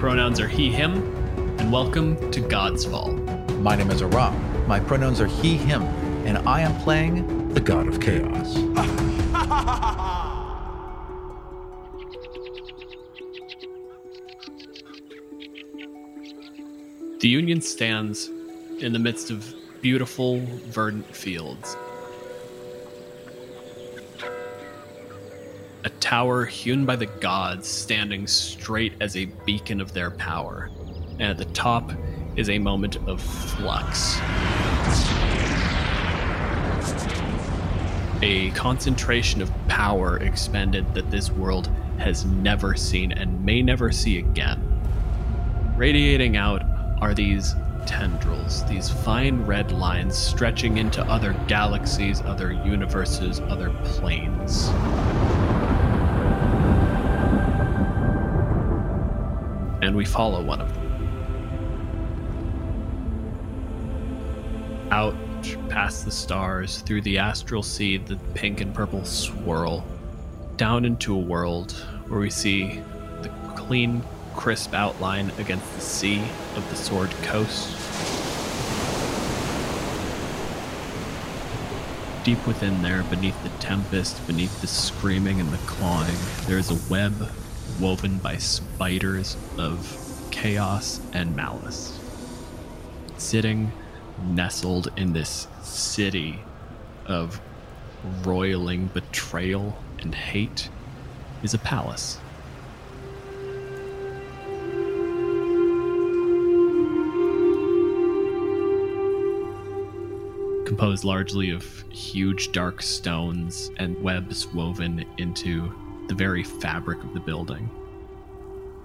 pronouns are he, him, and welcome to God's Fall. My name is Aram. My pronouns are he, him, and I am playing the God of Chaos. The Union stands in the midst of beautiful, verdant fields. Tower hewn by the gods standing straight as a beacon of their power. And at the top is a moment of flux. A concentration of power expended that this world has never seen and may never see again. Radiating out are these tendrils, these fine red lines stretching into other galaxies, other universes, other planes. And we follow one of them. Out past the stars, through the astral sea, the pink and purple swirl, down into a world where we see the clean crisp outline against the sea of the Sword Coast. Deep within there, beneath the tempest, beneath the screaming and the clawing, there is a web woven by spiders of chaos and malice. Sitting nestled in this city of roiling betrayal and hate is a palace. composed largely of huge dark stones and webs woven into the very fabric of the building.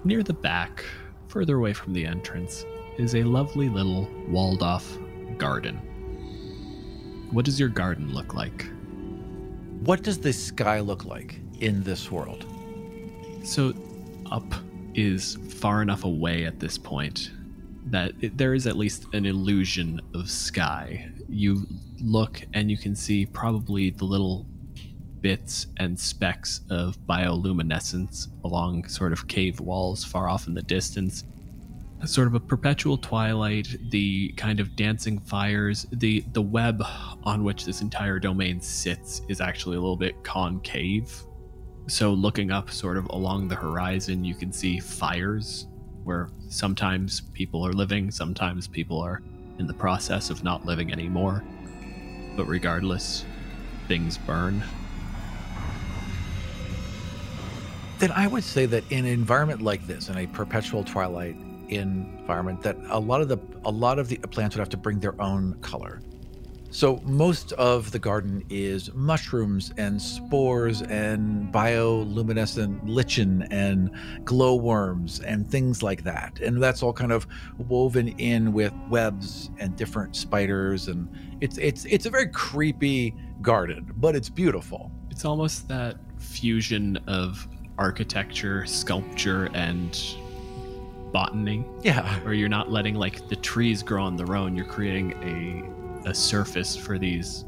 Near the back, further away from the entrance, is a lovely little walled off garden. What does your garden look like? What does the sky look like in this world? So, up is far enough away at this point that it, there is at least an illusion of sky. You look and you can see probably the little bits and specks of bioluminescence along sort of cave walls far off in the distance. Sort of a perpetual twilight, the kind of dancing fires, the the web on which this entire domain sits is actually a little bit concave. So looking up sort of along the horizon, you can see fires where sometimes people are living, sometimes people are in the process of not living anymore. But regardless, things burn. Then I would say that in an environment like this, in a perpetual twilight environment, that a lot of the a lot of the plants would have to bring their own color. So most of the garden is mushrooms and spores and bioluminescent lichen and glowworms and things like that. And that's all kind of woven in with webs and different spiders and it's it's it's a very creepy garden, but it's beautiful. It's almost that fusion of architecture, sculpture and botany. Yeah. Where you're not letting like the trees grow on their own, you're creating a a surface for these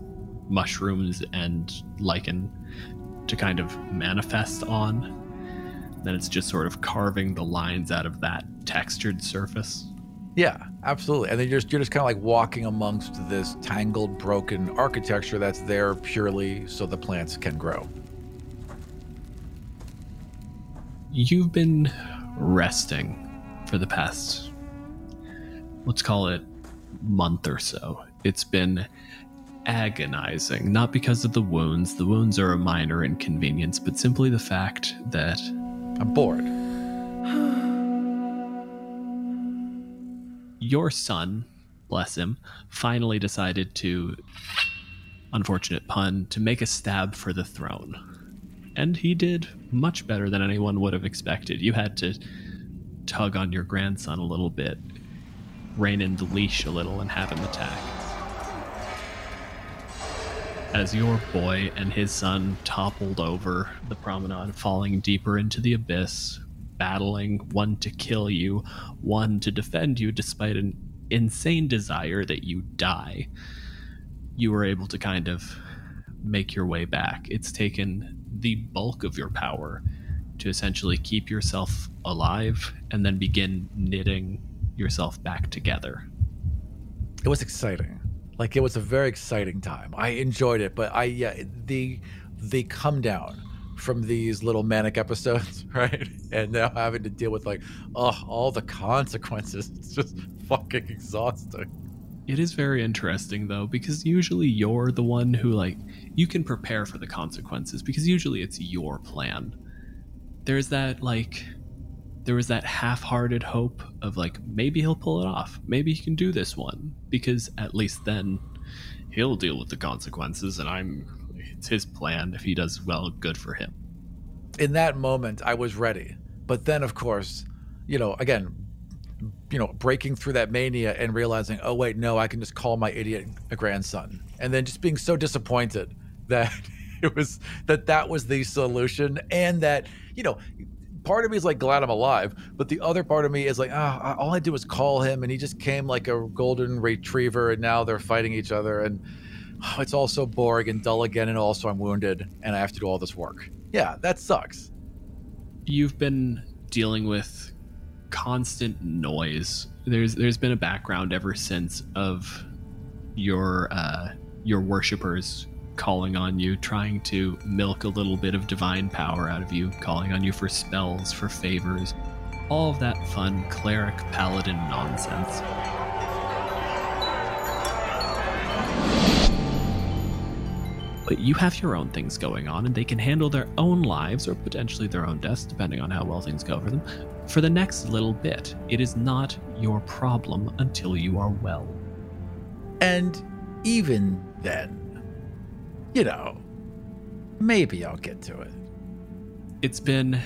mushrooms and lichen to kind of manifest on. Then it's just sort of carving the lines out of that textured surface. Yeah, absolutely. And then you're just, you're just kind of like walking amongst this tangled, broken architecture that's there purely so the plants can grow. You've been resting for the past, let's call it, month or so. It's been agonizing, not because of the wounds. The wounds are a minor inconvenience, but simply the fact that I'm bored. Your son, bless him, finally decided to, unfortunate pun, to make a stab for the throne. And he did much better than anyone would have expected. You had to tug on your grandson a little bit, rein in the leash a little, and have him attack as your boy and his son toppled over the promenade, falling deeper into the abyss, battling one to kill you, one to defend you despite an insane desire that you die. You were able to kind of make your way back. It's taken the bulk of your power to essentially keep yourself alive and then begin knitting yourself back together. It was exciting. Like it was a very exciting time. I enjoyed it, but I yeah, the the come down from these little manic episodes, right? And now having to deal with like, oh, all the consequences. It's just fucking exhausting. It is very interesting though, because usually you're the one who like you can prepare for the consequences because usually it's your plan. There's that like there was that half-hearted hope of like maybe he'll pull it off. Maybe he can do this one because at least then he'll deal with the consequences and I'm it's his plan if he does well good for him. In that moment I was ready. But then of course, you know, again, you know, breaking through that mania and realizing, oh wait, no, I can just call my idiot a grandson, and then just being so disappointed that it was that that was the solution, and that you know, part of me is like glad I'm alive, but the other part of me is like, ah, oh, all I did was call him, and he just came like a golden retriever, and now they're fighting each other, and oh, it's all so boring and dull again, and also I'm wounded, and I have to do all this work. Yeah, that sucks. You've been dealing with constant noise. There's there's been a background ever since of your uh, your worshippers calling on you, trying to milk a little bit of divine power out of you, calling on you for spells, for favors, all of that fun cleric paladin nonsense. But you have your own things going on, and they can handle their own lives or potentially their own deaths, depending on how well things go for them, for the next little bit. It is not your problem until you are well. And even then, you know, maybe I'll get to it. It's been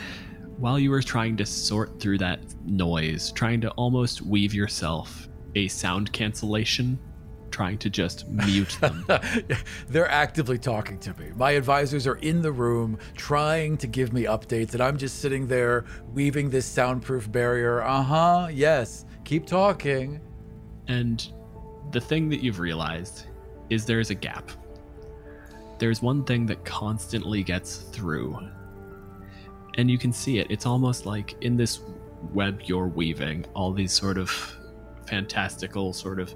while you were trying to sort through that noise, trying to almost weave yourself a sound cancellation trying to just mute them. They're actively talking to me. My advisors are in the room trying to give me updates, and I'm just sitting there weaving this soundproof barrier. Uh huh, yes, keep talking. And the thing that you've realized is there's a gap. There's one thing that constantly gets through. And you can see it. It's almost like in this web you're weaving, all these sort of fantastical, sort of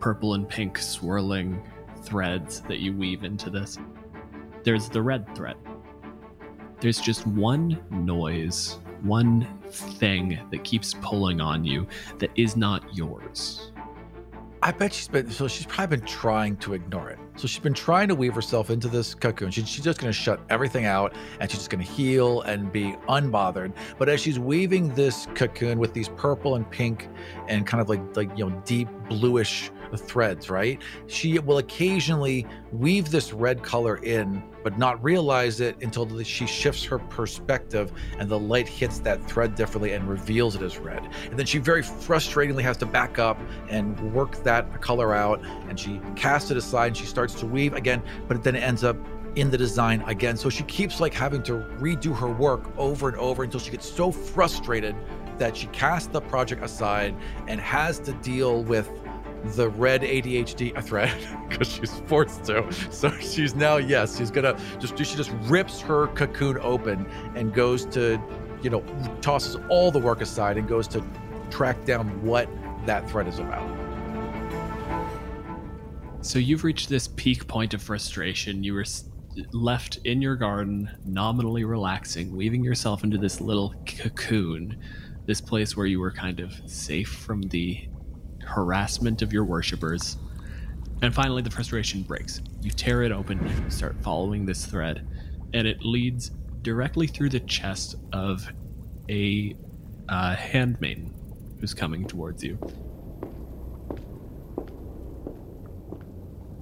purple and pink swirling threads that you weave into this. There's the red thread. There's just one noise, one thing that keeps pulling on you that is not yours. I bet she's been so she's probably been trying to ignore it. So she's been trying to weave herself into this cocoon. She, she's just going to shut everything out and she's just going to heal and be unbothered. But as she's weaving this cocoon with these purple and pink and kind of like like you know deep bluish threads, right? She will occasionally weave this red color in, but not realize it until she shifts her perspective and the light hits that thread differently and reveals it as red. And then she very frustratingly has to back up and work that color out. And she casts it aside and she starts to weave again, but then it ends up in the design again. So she keeps like having to redo her work over and over until she gets so frustrated that she casts the project aside and has to deal with the red ADHD thread because she's forced to. So she's now, yes, she's gonna just she just rips her cocoon open and goes to, you know, tosses all the work aside and goes to track down what that thread is about. So you've reached this peak point of frustration. You were left in your garden, nominally relaxing, weaving yourself into this little cocoon, this place where you were kind of safe from the harassment of your worshippers. And finally, the frustration breaks. You tear it open, you start following this thread, and it leads directly through the chest of a uh, handmaiden who's coming towards you.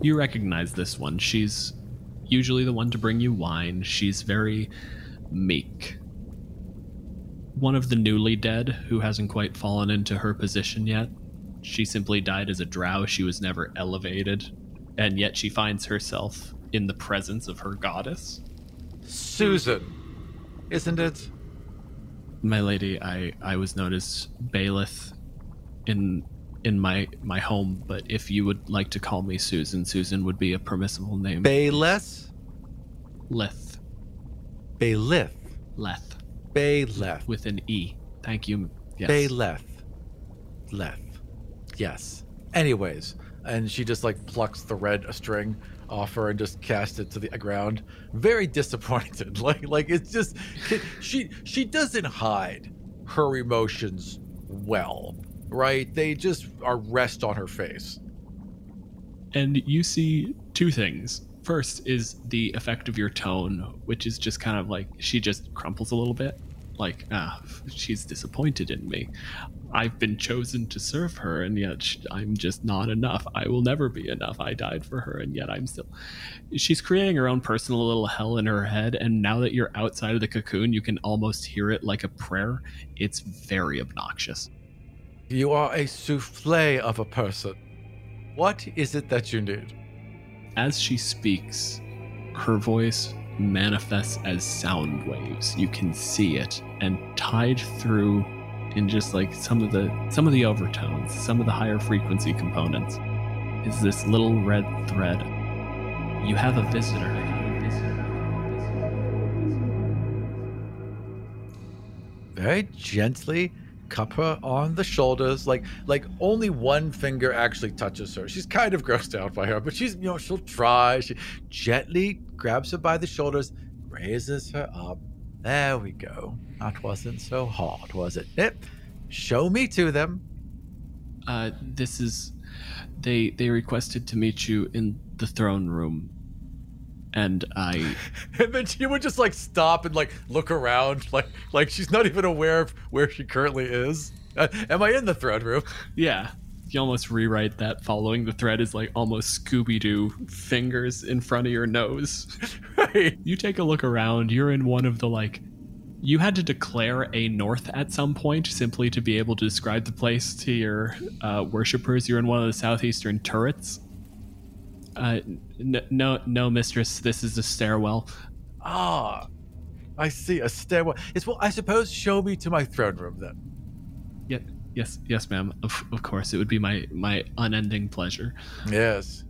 You recognize this one. She's usually the one to bring you wine. She's very meek. One of the newly dead who hasn't quite fallen into her position yet. She simply died as a drow. She was never elevated, and yet she finds herself in the presence of her goddess. Susan, isn't it? My lady, I, I was known as Baelith in in my my home, but if you would like to call me Susan, Susan would be a permissible name. Bayless? Lith. Baylith. Leth. Bayleth. with an E. Thank you. Yes. Bayleth. Leth. Yes. Anyways, and she just like plucks the red string off her and just casts it to the ground. Very disappointed. Like like it's just she she doesn't hide her emotions well, right? They just are rest on her face. And you see two things. First is the effect of your tone, which is just kind of like she just crumples a little bit. Like, ah, she's disappointed in me. I've been chosen to serve her, and yet sh- I'm just not enough. I will never be enough. I died for her, and yet I'm still. She's creating her own personal little hell in her head, and now that you're outside of the cocoon, you can almost hear it like a prayer. It's very obnoxious. You are a souffle of a person. What is it that you need? As she speaks, her voice manifests as sound waves. You can see it, and tied through in just like some of the some of the overtones, some of the higher frequency components, is this little red thread. You have a visitor. very gently cup her on the shoulders like like only one finger actually touches her she's kind of grossed out by her but she's you know she'll try she gently grabs her by the shoulders raises her up there we go. That wasn't so hard was it? Yep. show me to them. Uh, this is they they requested to meet you in the throne room, and I and then she would just like stop and like look around like like she's not even aware of where she currently is. Uh, am i in the throne room? Yeah. You almost rewrite that following. The thread is like almost Scooby Doo fingers in front of your nose. right You take a look around, you're in one of the like. You had to declare a north at some point simply to be able to describe the place to your uh, worshippers. You're in one of the southeastern turrets. Uh, n- no, no, mistress. This is a stairwell. Ah, I see a stairwell. It's well, I suppose. Show me to my throne room then. Yeah, yes, yes, ma'am. Of, of course, it would be my my unending pleasure. Yes.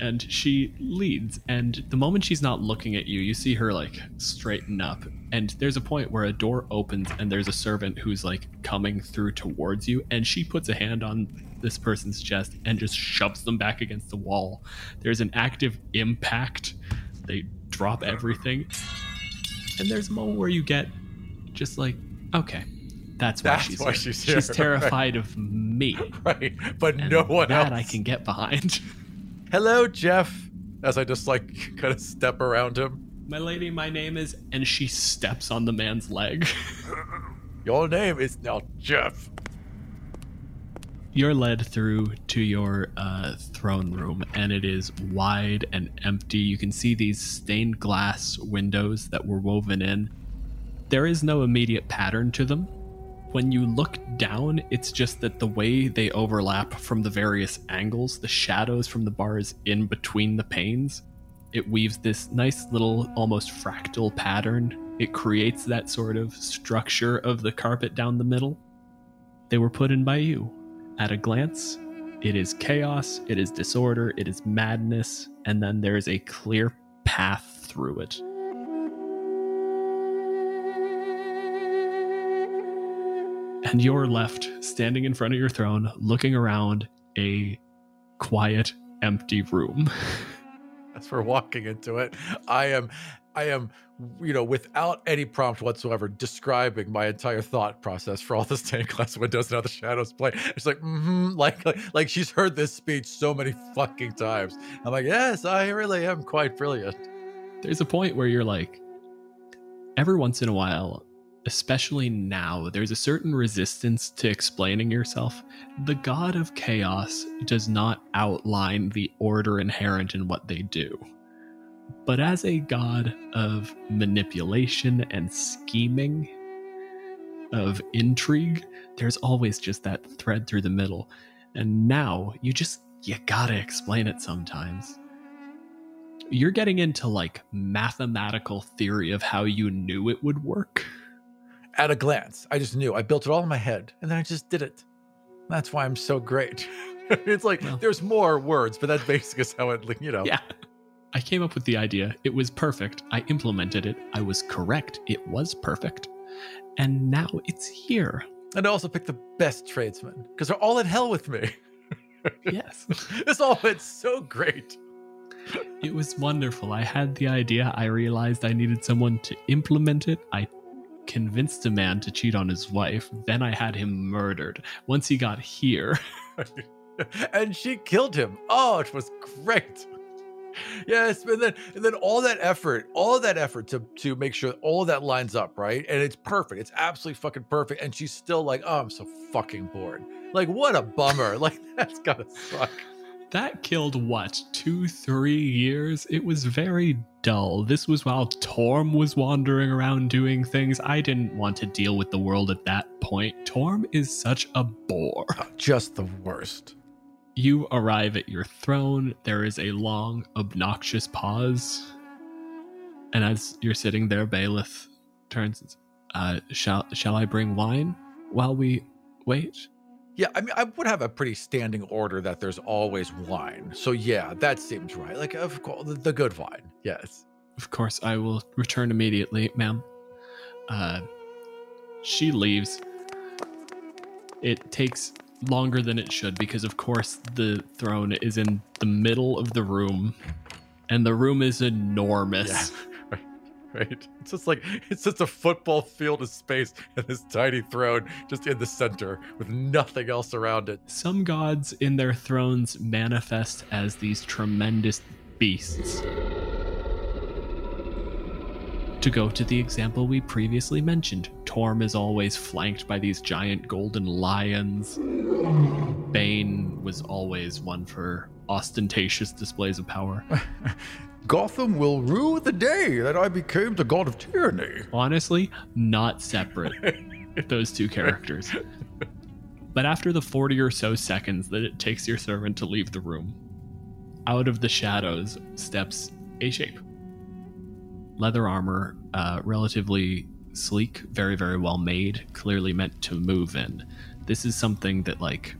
And she leads and the moment she's not looking at you you see her like straighten up and there's a point where a door opens and there's a servant who's like coming through towards you and she puts a hand on this person's chest and just shoves them back against the wall there's an active impact they drop everything and there's a moment where you get just like okay that's why That's she's why here. she's here, right. terrified of me Right, but no one that else. i can get behind Hello, Jeff. As I just like kind of step around him. My lady, my name is. And she steps on the man's leg. Your name is now Jeff. You're led through to your uh, throne room, and it is wide and empty. You can see these stained glass windows that were woven in. There is no immediate pattern to them. When you look down, it's just that the way they overlap from the various angles, the shadows from the bars in between the panes, it weaves this nice little almost fractal pattern. It creates that sort of structure of the carpet down the middle. They were put in by you. At a glance, it is chaos, it is disorder, it is madness, and then there is a clear path through it. And you're left standing in front of your throne, looking around a quiet, empty room. As we're walking into it, I am, I am, you know, without any prompt whatsoever, describing my entire thought process for all the stained glass windows and how the shadows play. It's like, mm-hmm, like, like, like she's heard this speech so many fucking times. I'm like, yes, I really am quite brilliant. There's a point where you're like, every once in a while, especially now, there's a certain resistance to explaining yourself. The god of chaos does not outline the order inherent in what they do. But as a god of manipulation and scheming, of intrigue, there's always just that thread through the middle. And now you just, you gotta explain it sometimes you're getting into like mathematical theory of how you knew it would work. At a glance, I just knew. I built it all in my head, and then I just did it. That's why I'm so great. it's like Well. there's more words, but that's basically how it, you know. Yeah. I came up with the idea. It was perfect. I implemented it. I was correct. It was perfect. And now it's here. And I also picked the best tradesmen because they're all in hell with me. Yes. this all went so great. It was wonderful. I had the idea. I realized I needed someone to implement it. I convinced a man to cheat on his wife. Then I had him murdered. Once he got here, and she killed him. Oh, it was great. Yes, and then and then all that effort, all that effort to to make sure all that lines up, right? And it's perfect. It's absolutely fucking perfect. And she's still like, oh, I'm so fucking bored. Like, what a bummer. like, that's gotta suck. That killed what, two, three years? It was very dull. This was while Torm was wandering around doing things. I didn't want to deal with the world at that point. Torm is such a bore. Just the worst. You arrive at your throne. There is a long, obnoxious pause. And as you're sitting there, Bailiff turns, and uh, shall, shall I bring wine while we wait? Yeah, I mean, I would have a pretty standing order that there's always wine. So yeah, that seems right. Like, of course, the, the good wine. Yes. Of course, I will return immediately, ma'am. Uh, she leaves. It takes longer than it should because, of course, the throne is in the middle of the room, and the room is enormous. right, right. It's just like it's just a football field of space and this tiny throne just in the center with nothing else around it. Some gods in their thrones manifest as these tremendous beasts. To go to the example we previously mentioned, Torm is always flanked by these giant golden lions. Bane was always one for ostentatious displays of power. Gotham will rue the day that I became the god of tyranny. Honestly, not separate, those two characters. But after the 40 or so seconds that it takes your servant to leave the room, out of the shadows steps a shape. Leather armor, uh, relatively sleek, very, very well made, clearly meant to move in. This is something that, like,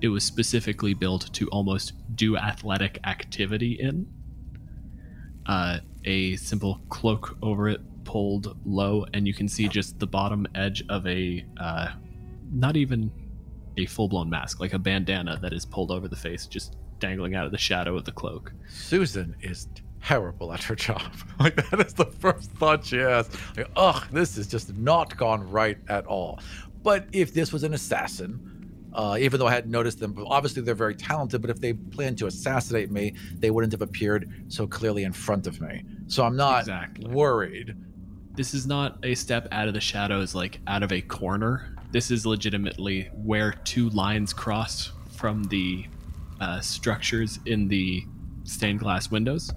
it was specifically built to almost do athletic activity in. Uh, a simple cloak over it, pulled low, and you can see just the bottom edge of a, uh, not even a full blown mask, like a bandana that is pulled over the face, just dangling out of the shadow of the cloak. Susan is terrible at her job. Like that is the first thought she has. Like, ugh, this has just not gone right at all. But if this was an assassin, uh, even though I hadn't noticed them, obviously they're very talented. But if they planned to assassinate me, they wouldn't have appeared so clearly in front of me. So I'm not Exactly. worried. This is not a step out of the shadows, like out of a corner. This is legitimately where two lines cross from the uh, structures in the stained glass windows.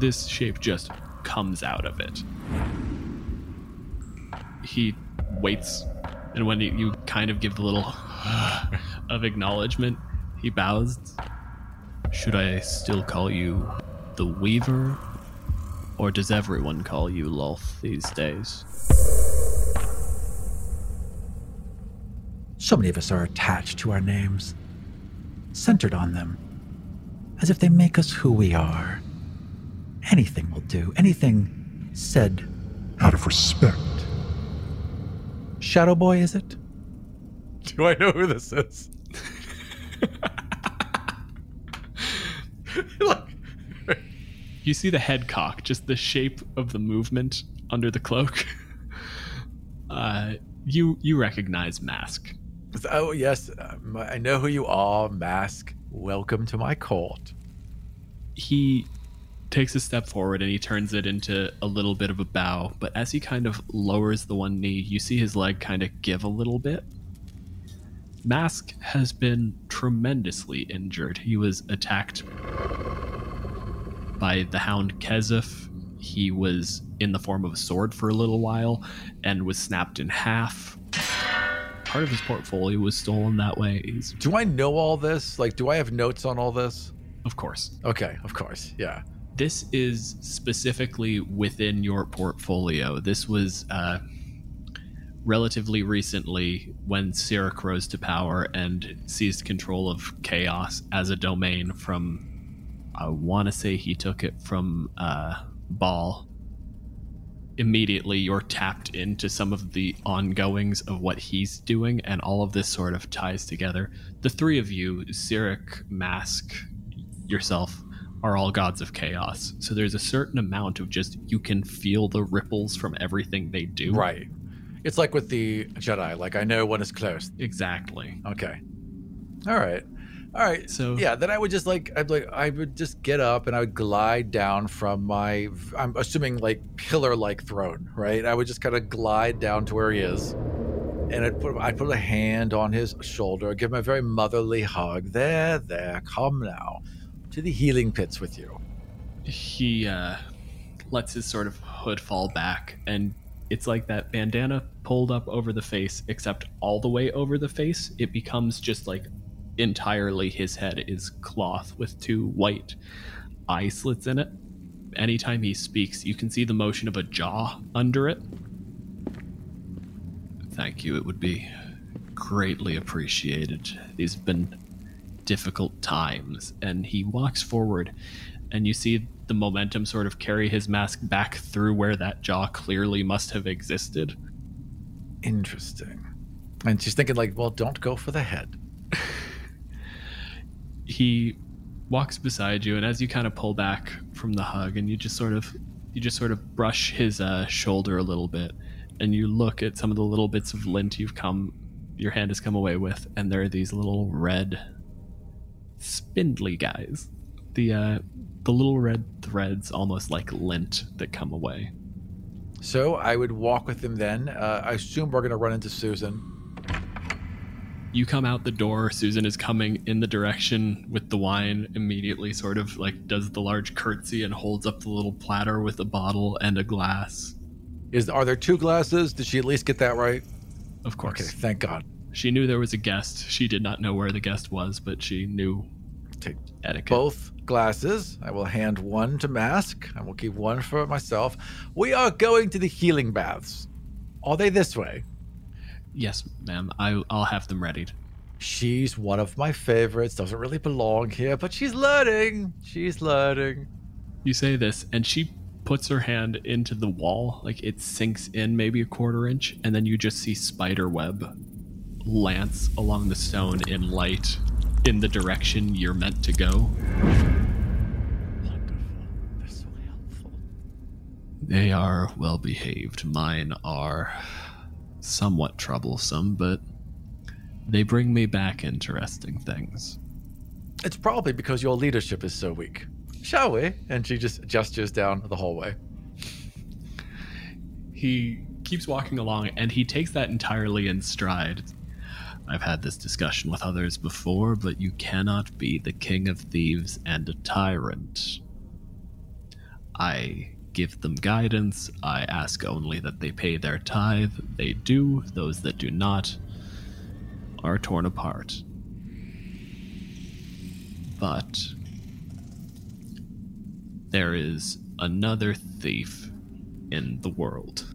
This shape just comes out of it. He waits, and when you, you kind of give the little of acknowledgement, he bows. Should I still call you the Weaver or does everyone call you Lolth these days? So many of us are attached to our names, centered on them, as if they make us who we are. Anything will do, anything said out of respect. Shadow Boy, is it? Do I know who this is? Look, You see the head cock, just the shape of the movement under the cloak. Uh, you you recognize Mask. oh yes, um, I know who you are, Mask. Welcome to my court. He takes a step forward and he turns it into a little bit of a bow. But as he kind of lowers the one knee, you see his leg kind of give a little bit. Mask has been tremendously injured. He was attacked by the hound Kezef. He was in the form of a sword for a little while and was snapped in half. Part of his portfolio was stolen that way. He's, Do I know all this? Like, do I have notes on all this? of course, Okay, of course, yeah. This is specifically within your portfolio. This was uh, relatively recently when Cyric rose to power and seized control of chaos as a domain from. I want to say he took it from uh, Bhaal. immediately you're tapped into some of the ongoings of what he's doing, and all of this sort of ties together. The three of you, Cyric, Mask, yourself, are all gods of chaos. So there's a certain amount of just you can feel the ripples from everything they do. Right. It's like with the Jedi. Like I know when it's close. Exactly. Okay. All right. All right. So Yeah, then I would just like I'd like I would just get up and I would glide down from my I'm assuming like pillar like throne, right? I would just kind of glide down to where he is. And I'd put I'd put a hand on his shoulder, give him a very motherly hug. There, there, come now. To the healing pits with you. he uh, lets his sort of hood fall back, and it's like that bandana pulled up over the face, except all the way over the face. It becomes just like entirely his head is cloth with two white eye slits in it. Anytime he speaks, you can see the motion of a jaw under it. Thank you. It would be greatly appreciated. These have been difficult times. And he walks forward, and you see the momentum sort of carry his mask back through where that jaw clearly must have existed. Interesting. And she's thinking like, well, don't go for the head. He walks beside you, and as you kind of pull back from the hug, and you just sort of you just sort of brush his uh, shoulder a little bit, and you look at some of the little bits of lint you've come your hand has come away with, and there are these little red spindly guys. The uh, the little red threads, almost like lint, that come away. So I would walk with him then. Uh, I assume we're gonna run into Susan. You come out the door. Susan is coming in the direction with the wine. Immediately, sort of like does the large curtsy and holds up the little platter with a bottle and a glass. Is are there two glasses? Did she at least get that right? Of course, Okay, thank God. she knew there was a guest. She did not know where the guest was, but she knew Take etiquette. both glasses. I will hand one to Mask. I will keep one for myself. We are going to the healing baths. Are they this way? Yes, ma'am. I, I'll have them readied. She's one of my favorites. Doesn't really belong here, but she's learning. She's learning. You say this, and she puts her hand into the wall, like it sinks in maybe a quarter inch, and then you just see spider web lance along the stone in light in the direction you're meant to go. Wonderful. They're so helpful. They are well behaved. Mine are somewhat troublesome, but they bring me back interesting things. It's probably because your leadership is so weak. Shall we? And she just gestures down the hallway. he keeps walking along and he takes that entirely in stride. I've had this discussion with others before, but you cannot be the king of thieves and a tyrant. I give them guidance. I ask only that they pay their tithe. They do. Those that do not are torn apart. But there is another thief in the world.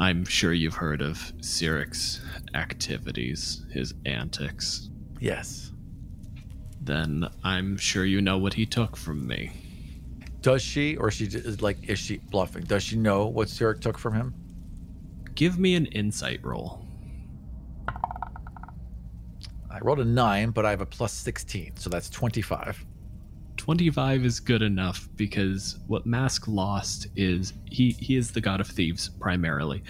I'm sure you've heard of Cyric's activities, his antics. Yes. Then I'm sure you know what he took from me. Does she, or she is like, is she bluffing? Does she know what Cyric took from him? Give me an insight roll. I rolled a nine, but I have a plus 16, so that's 25. 25 is good enough because what Mask lost is he, he is the god of thieves primarily,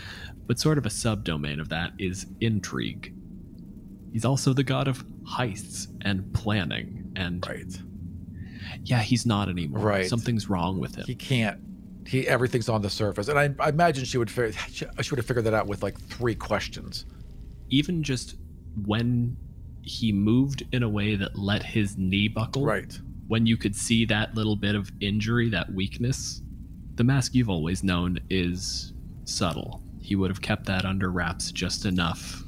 but sort of a subdomain of that is intrigue. He's also the god of heists and planning, and Right. yeah, he's not anymore. Right. Something's wrong with him. He can't. He everything's on the surface, and I, I imagine she would figure. She, she would have figured that out with like three questions. Even just when he moved in a way that let his knee buckle, Right. When you could see that little bit of injury, that weakness, the mask you've always known is subtle. He would have kept that under wraps just enough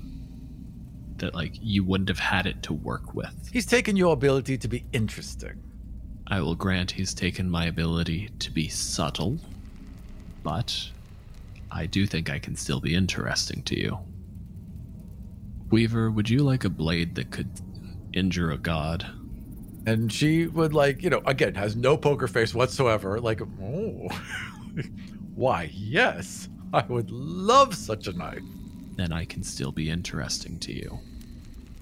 that like you wouldn't have had it to work with. He's taken your ability to be interesting. I will grant he's taken my ability to be subtle, but I do think I can still be interesting to you. Weaver, would you like a blade that could injure a god? And she would like, you know, again, has no poker face whatsoever. Like, oh, Why, yes, I would love such a knife. Then I can still be interesting to you.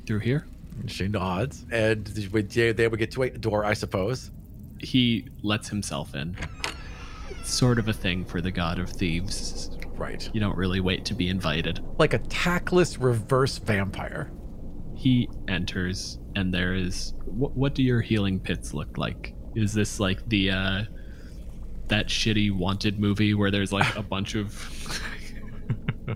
Through here? She nods, and they would get to a door, I suppose. He lets himself in. Sort of a thing for the god of thieves. Right. You don't really wait to be invited. Like a tactless reverse vampire. He enters, and there is. What, what do your healing pits look like? Is this like the uh that shitty wanted movie where there's like a bunch of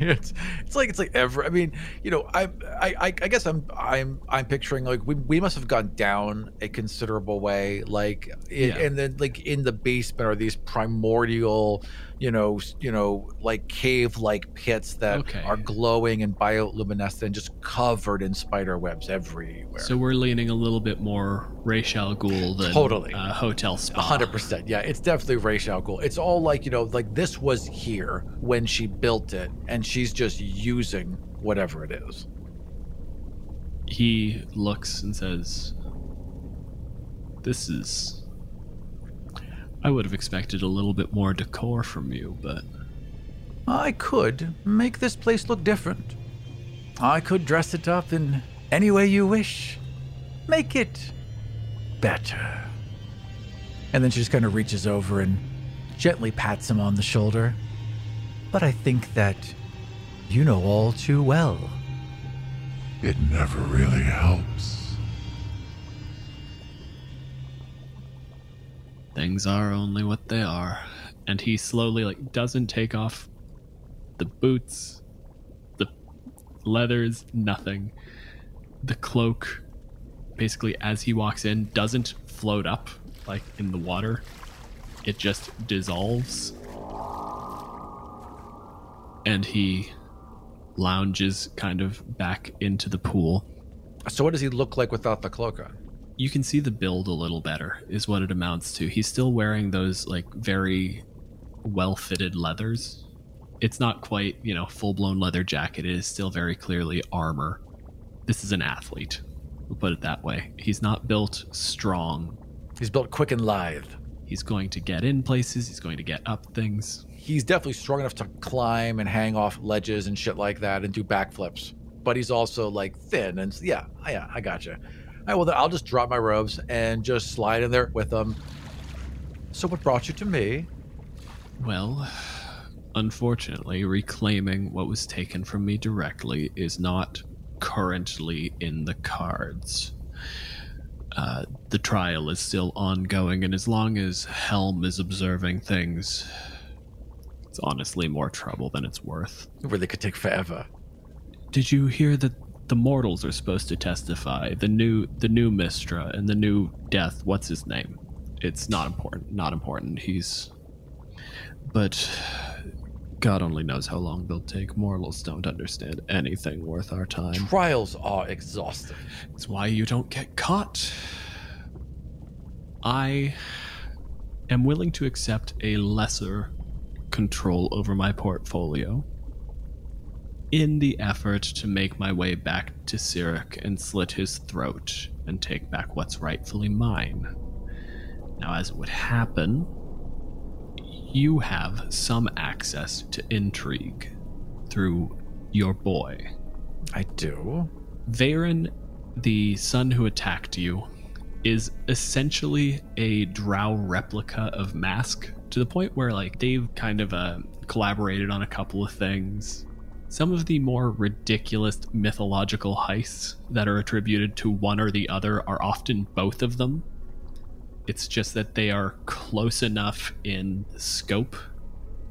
it's it's like it's like ever. I mean, you know, I I I guess I'm I'm I'm picturing like we we must have gone down a considerable way, like it, Yeah. and then like in the basement are these primordial, you know, you know, like cave like pits that Okay. are glowing and bioluminescent, just covered in spider webs everywhere. So we're leaning a little bit more Ra's al Ghul than Totally. uh, Hotel Spa. hundred percent. Yeah, it's definitely Ra's al Ghul. It's all like you know, like this was here when she built it, and she's just using whatever it is. He looks and says, "This is. I would have expected a little bit more decor from you, but I could make this place look different. I could dress it up in any way you wish. Make it better. And then she just kind of reaches over and gently pats him on the shoulder. But I think that you know all too well. It never really helps. Things are only what they are." And he slowly like doesn't take off the boots, the leathers, nothing. The cloak, basically, as he walks in, doesn't float up like in the water. It just dissolves. And he lounges kind of back into the pool. So what does he look like without the cloak on? You can see the build a little better, is what it amounts to. He's still wearing those, like, very well fitted leathers. It's not quite, you know, full blown leather jacket. It is still very clearly armor. This is an athlete. We'll put it that way. He's not built strong. He's built quick and lithe. He's going to get in places, he's going to get up things. He's definitely strong enough to climb and hang off ledges and shit like that and do backflips. But he's also like thin and yeah, yeah, I gotcha. Right, well then I'll just drop my robes and just slide in there with them. So what brought you to me? Well, unfortunately, reclaiming what was taken from me directly is not currently in the cards. Uh, the trial is still ongoing, and as long as Helm is observing things, it's honestly more trouble than it's worth. It really could take forever. Did you hear that the mortals are supposed to testify? The new, the new Mystra and the new Death. What's his name? It's not important. Not important. He's. But God only knows how long they'll take. Mortals don't understand anything worth our time. Trials are exhausting. It's why you don't get caught. I am willing to accept a lesser control over my portfolio in the effort to make my way back to Cyric and slit his throat and take back what's rightfully mine. Now, as it would happen, you have some access to intrigue through your boy. I do. Vhaeraun, the son who attacked you, is essentially a drow replica of Mask to the point where like they've kind of uh, collaborated on a couple of things. Some of the more ridiculous mythological heists that are attributed to one or the other are often both of them. It's just that they are close enough in scope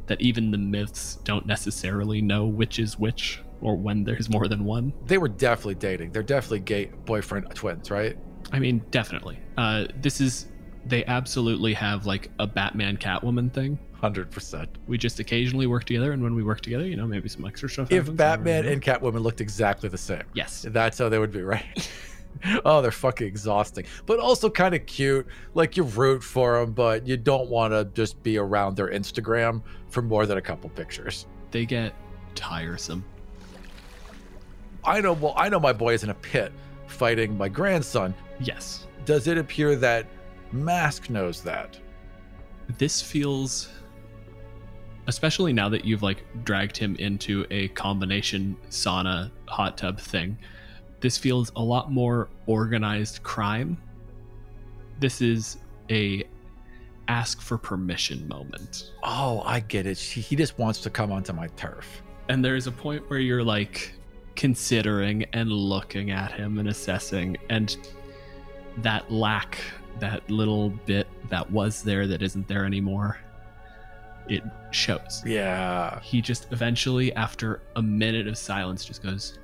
that even the myths don't necessarily know which is which or when there's more than one. They were definitely dating. They're definitely gay boyfriend twins, right? I mean, definitely. Uh, this is they absolutely have like a Batman Catwoman thing. Hundred percent. We just occasionally work together, and when we work together, you know, maybe some extra stuff. If happens, Batman and Catwoman looked exactly the same, yes, that's how they would be, right? oh, they're fucking exhausting, but also kind of cute. Like you root for them, but you don't want to just be around their Instagram for more than a couple pictures. they get tiresome. I know. Well, I know my boy is in a pit fighting my grandson. Yes, Does it appear that Mask knows that? this feels especially now that you've like dragged him into a combination sauna hot tub thing. This feels a lot more organized crime. This is a ask for permission moment. Oh, I get it. She, he just wants to come onto my turf. And there's a point where you're like considering and looking at him and assessing and that lack, that little bit that was there that isn't there anymore, it shows. Yeah. He just eventually, after a minute of silence, just goes,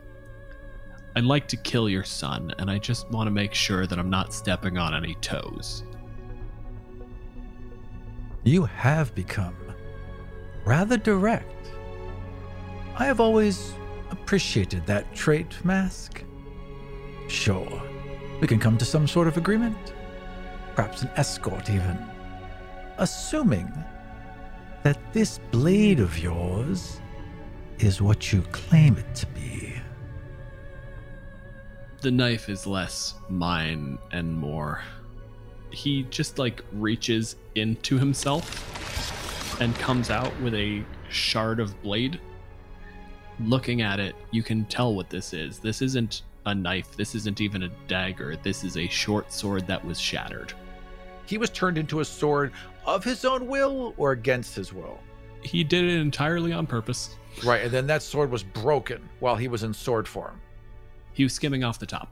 I'd like to kill your son, and I just want to make sure that I'm not stepping on any toes. You have become rather direct. I have always appreciated that trait, Mask. Sure, we can come to some sort of agreement. Perhaps an escort, even. Assuming that this blade of yours is what you claim it to be. The knife is less mine and more. He just like reaches into himself and comes out with a shard of blade. Looking at it, you can tell what this is. This isn't a knife, this isn't even a dagger. This is a short sword that was shattered. He was turned into a sword of his own will or against his will. He did it entirely on purpose. Right, and then that sword was broken while he was in sword form. He was skimming off the top.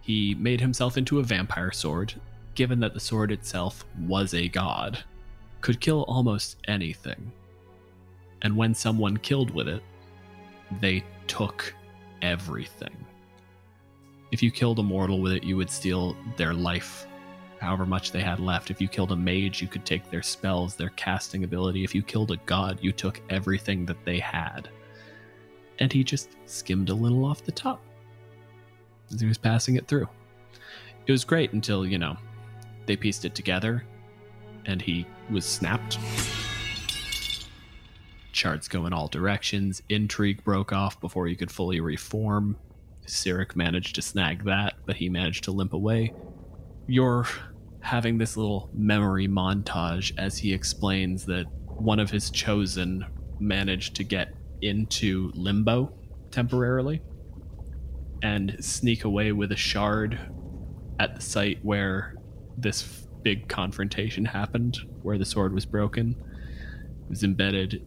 He made himself into a vampire sword, given that the sword itself was a god, could kill almost anything. And when someone killed with it, they took everything. If you killed a mortal with it, you would steal their life, however much they had left. If you killed a mage, you could take their spells, their casting ability. If you killed a god, you took everything that they had. And he just skimmed a little off the top as he was passing it through. It was great until, you know, they pieced it together and he was snapped. Charts go in all directions. Intrigue broke off before he could fully reform. Cyric managed to snag that, but he managed to limp away. You're having this little memory montage as he explains that one of his chosen managed to get into limbo temporarily and sneak away with a shard at the site where this big confrontation happened, where the sword was broken. It was embedded.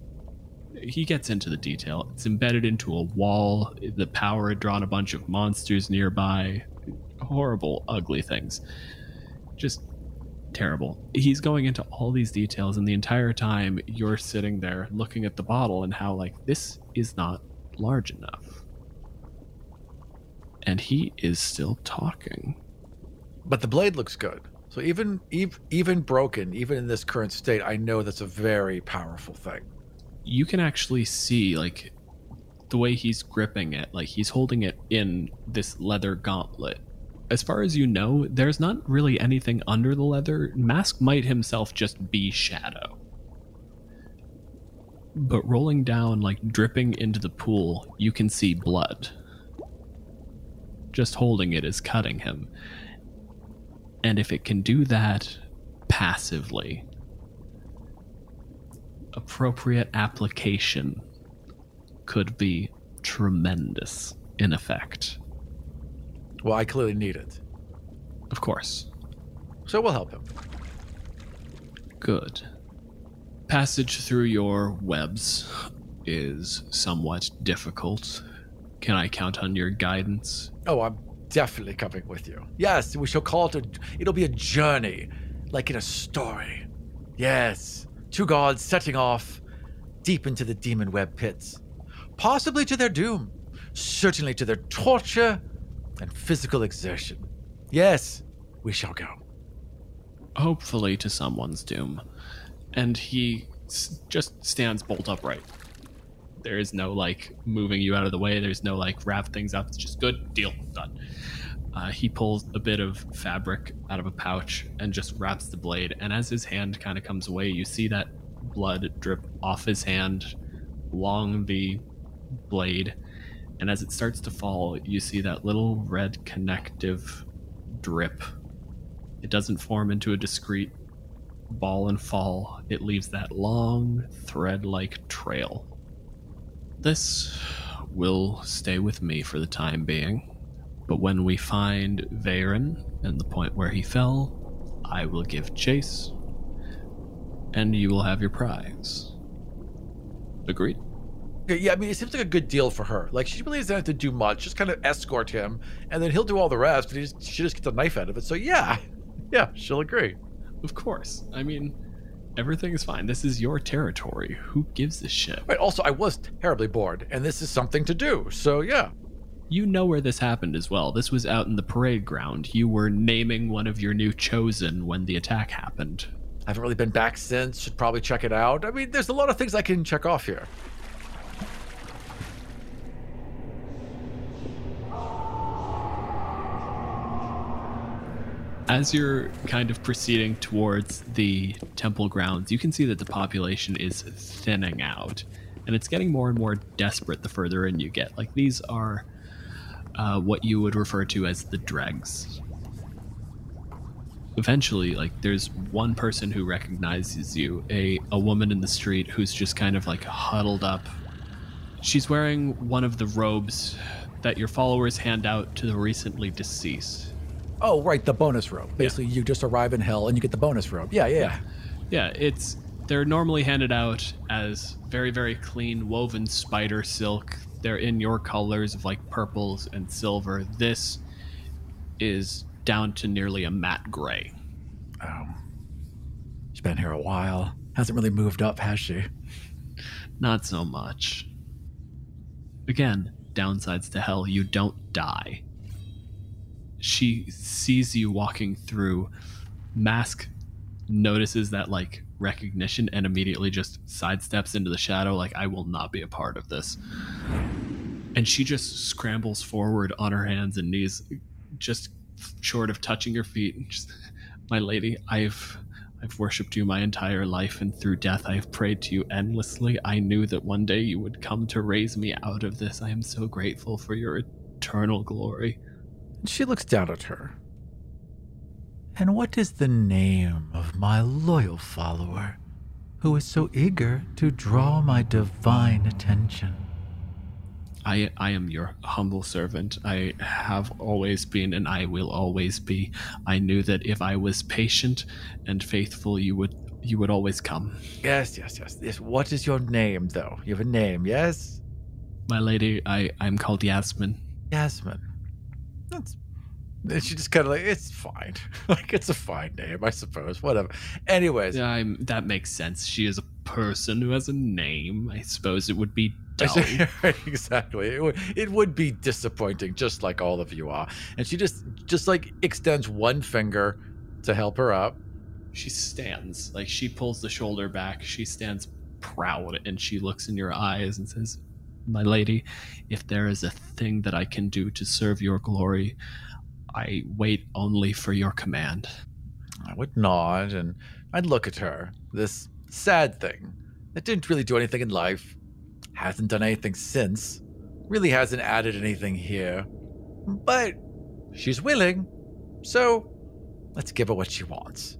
He gets into the detail. It's embedded into a wall. The power had drawn a bunch of monsters nearby. Horrible, ugly things. Just terrible. He's going into all these details, and the entire time you're sitting there looking at the bottle and how, like, this is not large enough. And he is still talking. But the blade looks good. So even even, even broken, even in this current state, I know that's a very powerful thing. You can actually see, like, the way he's gripping it. Like, he's holding it in this leather gauntlet. As far as you know, there's not really anything under the leather. Mask might himself just be shadow. But rolling down, like dripping into the pool, you can see blood. Just holding it is cutting him. And if it can do that passively, appropriate application could be tremendous in effect. Well, I clearly need it. Of course. So we'll help him. Good. Passage through your webs is somewhat difficult. Can I count on your guidance? Oh, I'm definitely coming with you. Yes, we shall call it a. It'll be a journey, like in a story. Yes, two gods setting off deep into the demon web pits, possibly to their doom, certainly to their torture and physical exertion. Yes, we shall go. Hopefully to someone's doom. And he s- just stands bolt upright. There is no like moving you out of the way. There's no like wrap things up. It's just good deal done. Uh, he pulls a bit of fabric out of a pouch and just wraps the blade. And as his hand kind of comes away, you see that blood drip off his hand along the blade. And as it starts to fall, you see that little red connective drip. It doesn't form into a discrete ball and fall, it leaves that long, thread like trail. This will stay with me for the time being, but when we find Vhaeraun and the point where he fell, I will give chase, and you will have your prize. Agreed? Okay, Yeah, I mean, it seems like a good deal for her. Like, she really doesn't have to do much, just kind of escort him, and then he'll do all the rest, and he just, she just gets a knife out of it. So, yeah, yeah, she'll agree. Of course. I mean, everything is fine. This is your territory. Who gives a shit? Right, also, I was terribly bored, and this is something to do. So, yeah. You know where this happened as well. This was out in the parade ground. You were naming one of your new chosen when the attack happened. I haven't really been back since. Should probably check it out. I mean, there's a lot of things I can check off here. As you're kind of proceeding towards the temple grounds, you can see that the population is thinning out. And it's getting more and more desperate the further in you get. Like, these are uh, what you would refer to as the dregs. Eventually, like, there's one person who recognizes you a, a woman in the street who's just kind of like huddled up. She's wearing one of the robes that your followers hand out to the recently deceased. Oh, right, the bonus robe. Basically, you just arrive in hell and you get the bonus robe. Yeah, yeah, yeah. Yeah, it's they're normally handed out as very very clean woven spider silk. They're in your colors of like purples and silver. This is down to nearly a matte gray. Oh. She's been here a while. Hasn't really moved up, has she? Not so much. Again, downsides to hell, you don't die. She sees you walking through. Mask notices that like recognition and immediately just sidesteps into the shadow like I will not be a part of this. And she just scrambles forward on her hands and knees just short of touching your feet. Just, my lady, I've I've worshipped you my entire life, and through death I have prayed to you endlessly. I knew that one day you would come to raise me out of this. I am so grateful for your eternal glory. She looks down at her. And what is the name of my loyal follower who is so eager to draw my divine attention? I I am your humble servant. I have always been and I will always be. I knew that if I was patient and faithful you would you would always come. Yes, yes, yes. Yes. What is your name, though? You have a name, yes? My lady, I I'm called Yasmin. Yasmin. That's. And she just kind of like, it's fine. like, it's a fine name, I suppose. Whatever. Anyways. Yeah, I'm, that makes sense. She is a person who has a name. I suppose it would be dull. exactly. It would, it would be disappointing, just like all of you are. And she just, just like extends one finger to help her up. she stands like she pulls the shoulder back she stands proud and she looks in your eyes and says my lady if there is a thing that i can do to serve your glory i wait only for your command I would nod and I'd look at her. This sad thing that didn't really do anything in life, hasn't done anything since, really hasn't added anything here. But she's willing, so let's give her what she wants.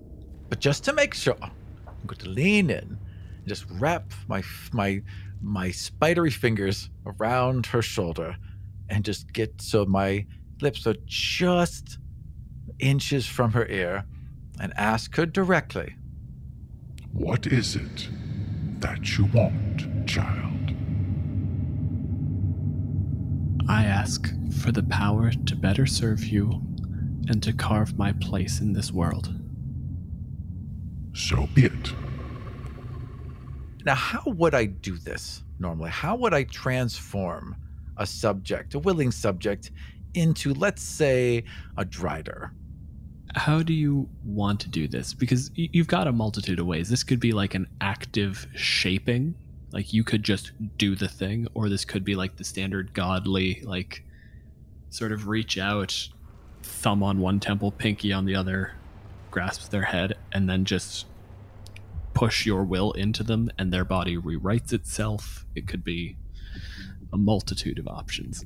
But just to make sure, I'm going to lean in and just wrap my my my spidery fingers around her shoulder and just get so my lips are just inches from her ear and ask her directly. What is it that you want, child? i ask for the power to better serve you and to carve my place in this world So be it. Now, how would I do this normally? How would I transform a subject, a willing subject, into, let's say, a Drider? how do you want to do this? Because you've got a multitude of ways. This could be like an active shaping, like you could just do the thing, or this could be like the standard godly, like sort of reach out, thumb on one temple, pinky on the other, grasp their head, and then just push your will into them, and their body rewrites itself. It could be a multitude of options.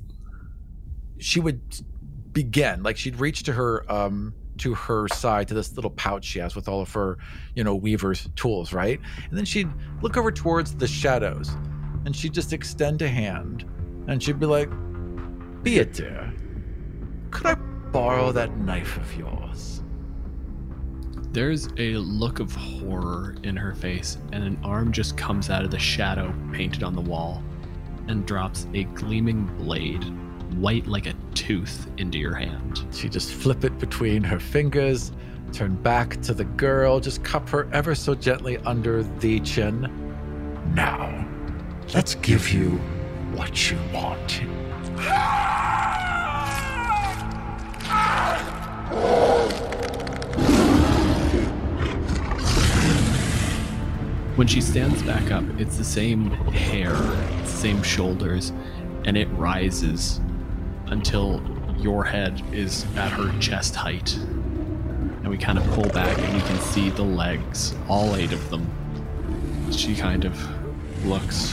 She would begin, like she'd reach to her um, to her side to this little pouch she has with all of her, you know, weaver's tools, right? And then she'd look over towards the shadows and she'd just extend a hand and she'd be like, Beatir, could I borrow that knife of yours? There's a look of horror in her face, and an arm just comes out of the shadow painted on the wall and drops a gleaming blade, white like a tooth, into your hand. She just flip it between her fingers, turn back to the girl, just cup her ever so gently under the chin. Now, let's give you what you want. When she stands back up, it's the same hair, the same shoulders, and it rises until your head is at her chest height. And we kind of pull back and we can see the legs, all eight of them. She kind of looks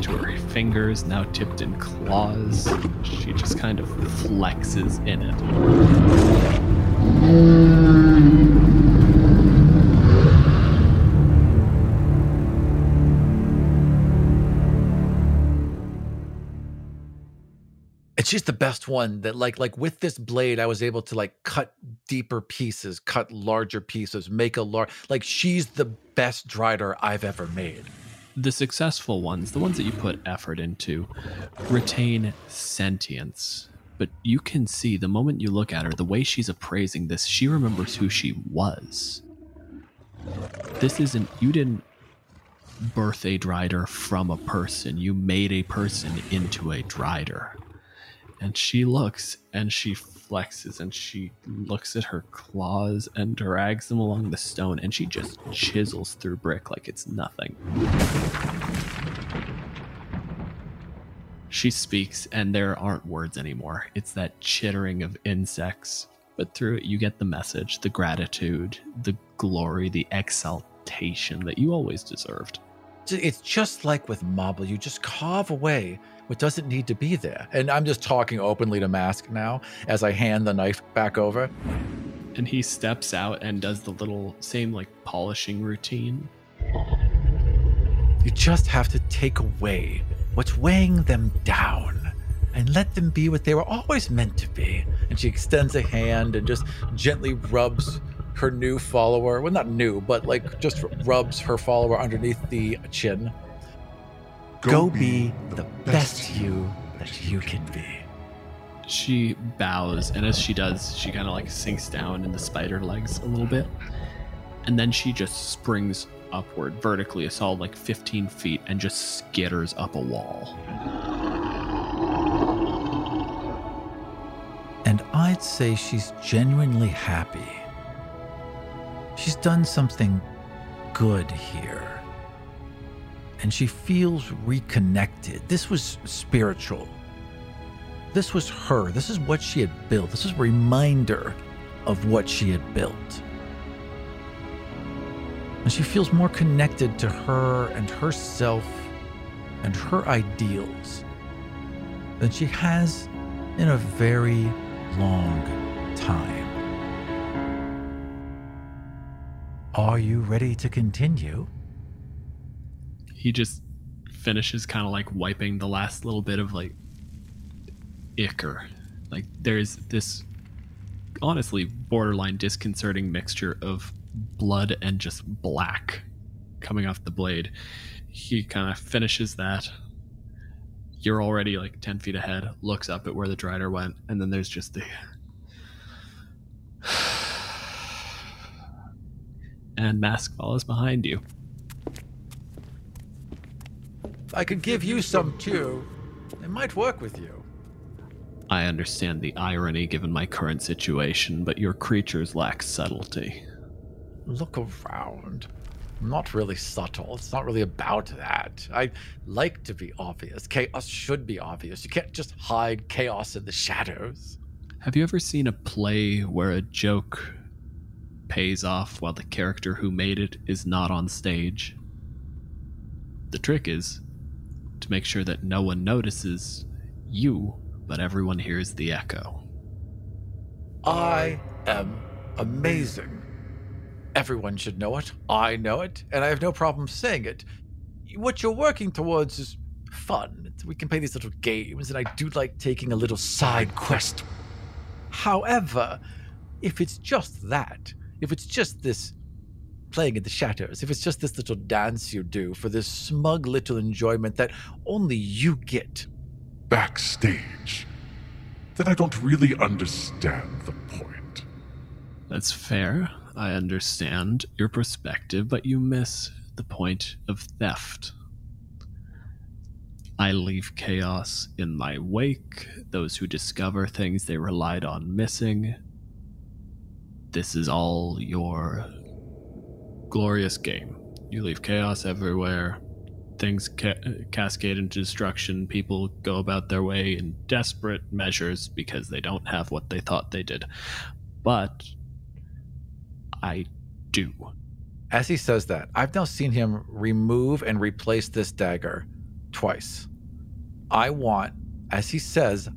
to her fingers, now tipped in claws. She just kind of flexes in it. And she's the best one that like like with this blade i was able to like cut deeper pieces cut larger pieces make a large like she's the best drider i've ever made the successful ones, the ones that you put effort into, retain sentience. But you can see the moment you look at her, the way she's appraising this, she remembers who she was. This isn't, you didn't birth a drider from a person, you made a person into a drider. And she looks and she flexes and she looks at her claws and drags them along the stone and she just chisels through brick like it's nothing. She speaks and there aren't words anymore. It's that chittering of insects. But through it, you get the message, the gratitude, the glory, the exaltation that you always deserved. It's just like with marble you just carve away what doesn't need to be there. And I'm just talking openly to Mask now as I hand the knife back over. And he steps out and does the little same like polishing routine. You just have to take away what's weighing them down and let them be what they were always meant to be. And she extends a hand and just gently rubs her new follower. Well, not new, but like just rubs her follower underneath the chin. Go, be the best you that you can be. She bows, and as she does, she kind of like sinks down in the spider legs a little bit. And then she just springs upward vertically, a solid like 15 feet, and just skitters up a wall. And I'd say she's genuinely happy. She's done something good here. And she feels reconnected. This was spiritual. This was her. This is what she had built. This is a reminder of what she had built. And she feels more connected to her and herself and her ideals than she has in a very long time. Are you ready to continue? He just finishes kind of like wiping the last little bit of like ichor. Like there's this honestly borderline disconcerting mixture of blood and just black coming off the blade. He kind of finishes that. You're already like 10 feet ahead, looks up at where the drider went, and then there's just the. And Mask follows behind you. I could give you some too. It might work with you. I understand the irony given my current situation, but your creatures lack subtlety. Look around. I'm not really subtle. It's not really about that. I like to be obvious. Chaos should be obvious. You can't just hide chaos in the shadows. Have you ever seen a play where a joke pays off while the character who made it is not on stage? The trick is to make sure that no one notices you, but everyone hears the echo. I am amazing. Everyone should know it. I know it, and I have no problem saying it. What you're working towards is fun. We can play these little games, and I do like taking a little side quest. However, if it's just that, if it's just this playing in the shadows, if it's just this little dance you do for this smug little enjoyment that only you get, Backstage. Then I don't really understand the point. That's fair. I understand your perspective, but you miss the point of theft. I leave chaos in my wake, those who discover things they relied on missing. This is all your glorious game. You leave chaos everywhere, things ca- cascade into destruction, people go about their way in desperate measures because they don't have what they thought they did. But I do. As he says that, I've now seen him remove and replace this dagger twice. I want, as he says,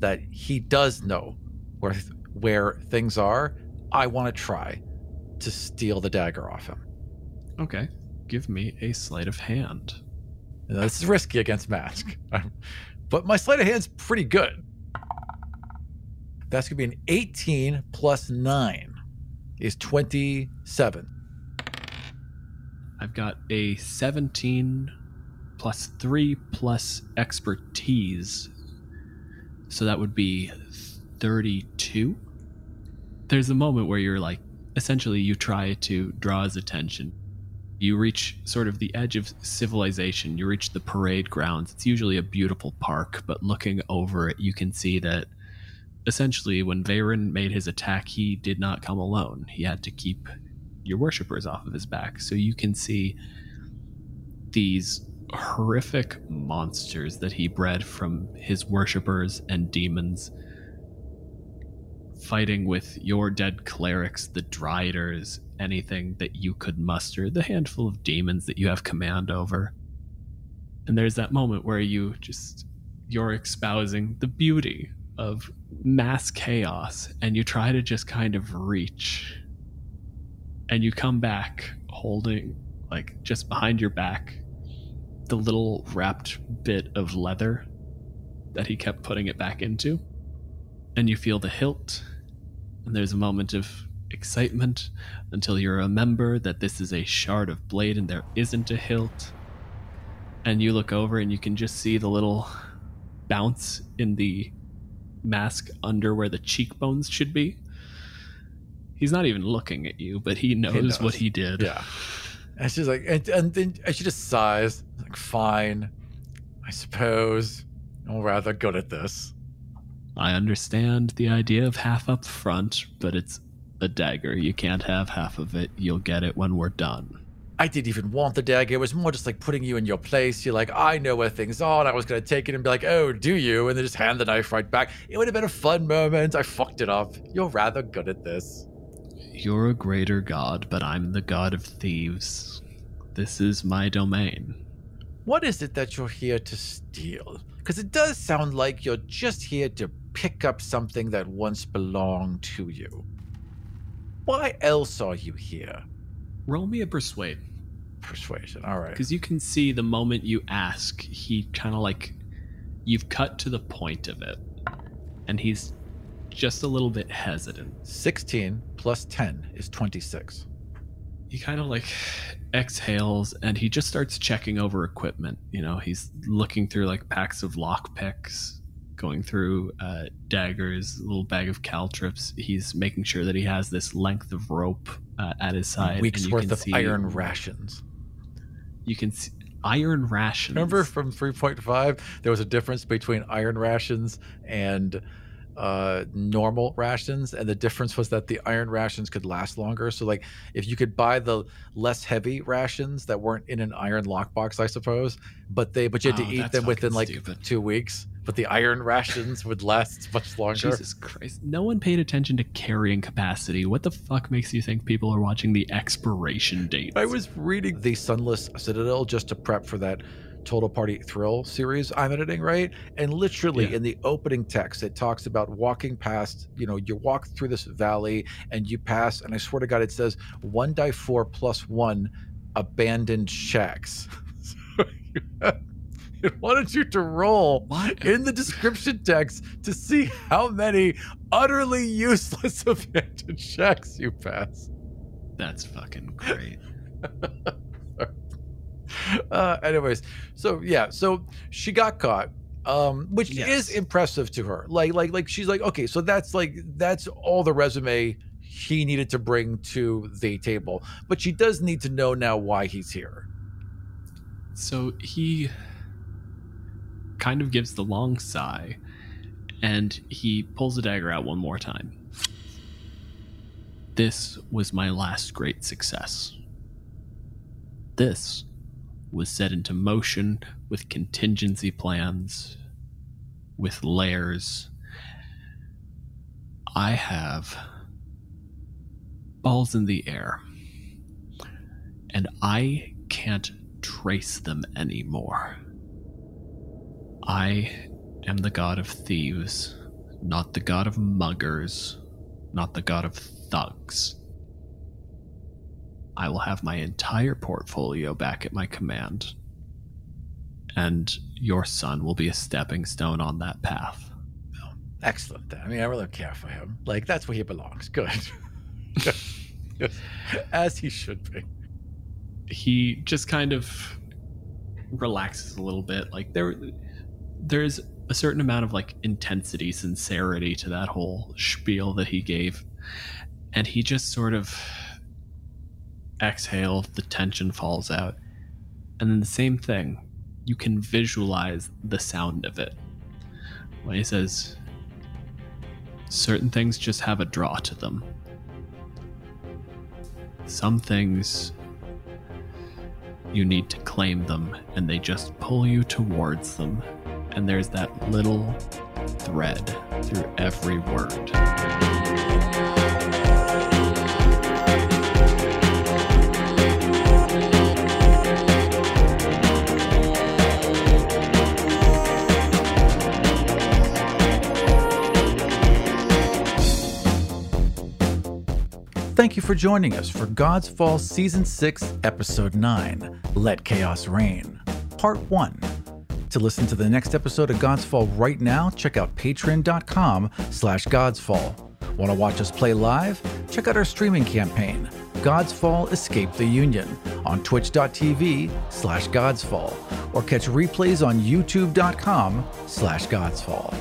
that he does know where where things are. I want to try to steal the dagger off him. Okay, give me a sleight of hand. Now, this is risky against Mask, but my sleight of hand's pretty good. That's gonna be an 18 plus nine is 27. I've got a 17 plus 3 plus expertise. So that would be 32. There's a moment where you're like, essentially, you try to draw his attention. You reach sort of the edge of civilization. You reach the parade grounds. It's usually a beautiful park, but looking over it, you can see that essentially, when Vhaeraun made his attack, he did not come alone. He had to keep your worshippers off of his back. So you can see these horrific monsters that he bred from his worshippers and demons fighting with your dead clerics, the Driders, anything that you could muster, the handful of demons that you have command over. And there's that moment where you just you're espousing the beauty of mass chaos and you try to just kind of reach and you come back holding like just behind your back the little wrapped bit of leather that he kept putting it back into and you feel the hilt and there's a moment of excitement until you remember that this is a shard of blade and there isn't a hilt and you look over and you can just see the little bounce in the mask under where the cheekbones should be he's not even looking at you but he knows, knows. what he did Yeah. And she's like, and, and then and she just sighs, like, fine, I suppose. I'm rather good at this. I understand the idea of half up front, but it's a dagger. You can't have half of it. You'll get it when we're done. I didn't even want the dagger. It was more just like putting you in your place. You're like, I know where things are. And I was going to take it and be like, oh, do you? And then just hand the knife right back. It would have been a fun moment. I fucked it up. You're rather good at this. You're a greater god, but I'm the god of thieves. This is my domain. What is it that you're here to steal? Because it does sound like you're just here to pick up something that once belonged to you. Why else are you here? Roll me a persuade. Persuasion. All right. Because you can see the moment you ask, he kind of like you've cut to the point of it, and he's just a little bit hesitant. 16 plus 10 is 26. He kind of like exhales and he just starts checking over equipment. You know, he's looking through like packs of lockpicks, going through uh, daggers, little bag of caltrips. He's making sure that he has this length of rope uh, at his side. Weeks and worth of see- iron rations. You can see iron rations. Remember from 3.5, there was a difference between iron rations and uh normal rations and the difference was that the iron rations could last longer so like if you could buy the less heavy rations that weren't in an iron lockbox i suppose but they but you had Oh, to eat them within like stupid. two weeks but the iron rations would last much longer Jesus Christ. No one paid attention to carrying capacity. What the fuck makes you think people are watching the expiration date? I was reading the Sunless Citadel just to prep for that Total Party Thrill series I'm editing, right? And literally Yeah. in the opening text, it talks about walking past, you know, you walk through this valley and you pass, and I swear to God, it says one die four plus one abandoned shacks. wanted you to roll What? in the description text to see how many utterly useless abandoned shacks you pass. That's fucking great. uh, anyways, so yeah, so she got caught, um, which Yes. is impressive to her. Like, like, like she's like, okay, so that's like that's all the resume he needed to bring to the table, but she does need to know now why he's here. So he kind of gives the long sigh and he pulls the dagger out one more time. This was my last great success. This was set into motion with contingency plans, with layers. I have balls in the air, and I can't trace them anymore. I am the god of thieves, not the god of muggers, not the god of thugs. I will have my entire portfolio back at my command, and your son will be a stepping stone on that path. Oh, excellent. Then. I mean, I really care for him. Like that's where he belongs. Good. As he should be. he just kind of relaxes a little bit like there there's a certain amount of like intensity sincerity to that whole spiel that he gave. And he just sort of exhales the tension falls out. And then the same thing you can visualize the sound of it. When he says certain things just have a draw to them. Some things you need to claim them and they just pull you towards them and there's that little thread through every word Thank you for joining us for Godsfall Season 6, Episode 9 Let Chaos Reign, Part 1. To listen to the next episode of Godsfall right now, check out patreon.com slash godsfall. Want to watch us play live? Check out our streaming campaign, Godsfall Escape the Union, on twitch.tv slash godsfall, or catch replays on youtube.com slash godsfall.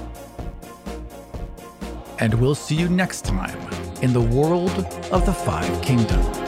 And we'll see you next time in the world of the Five Kingdoms.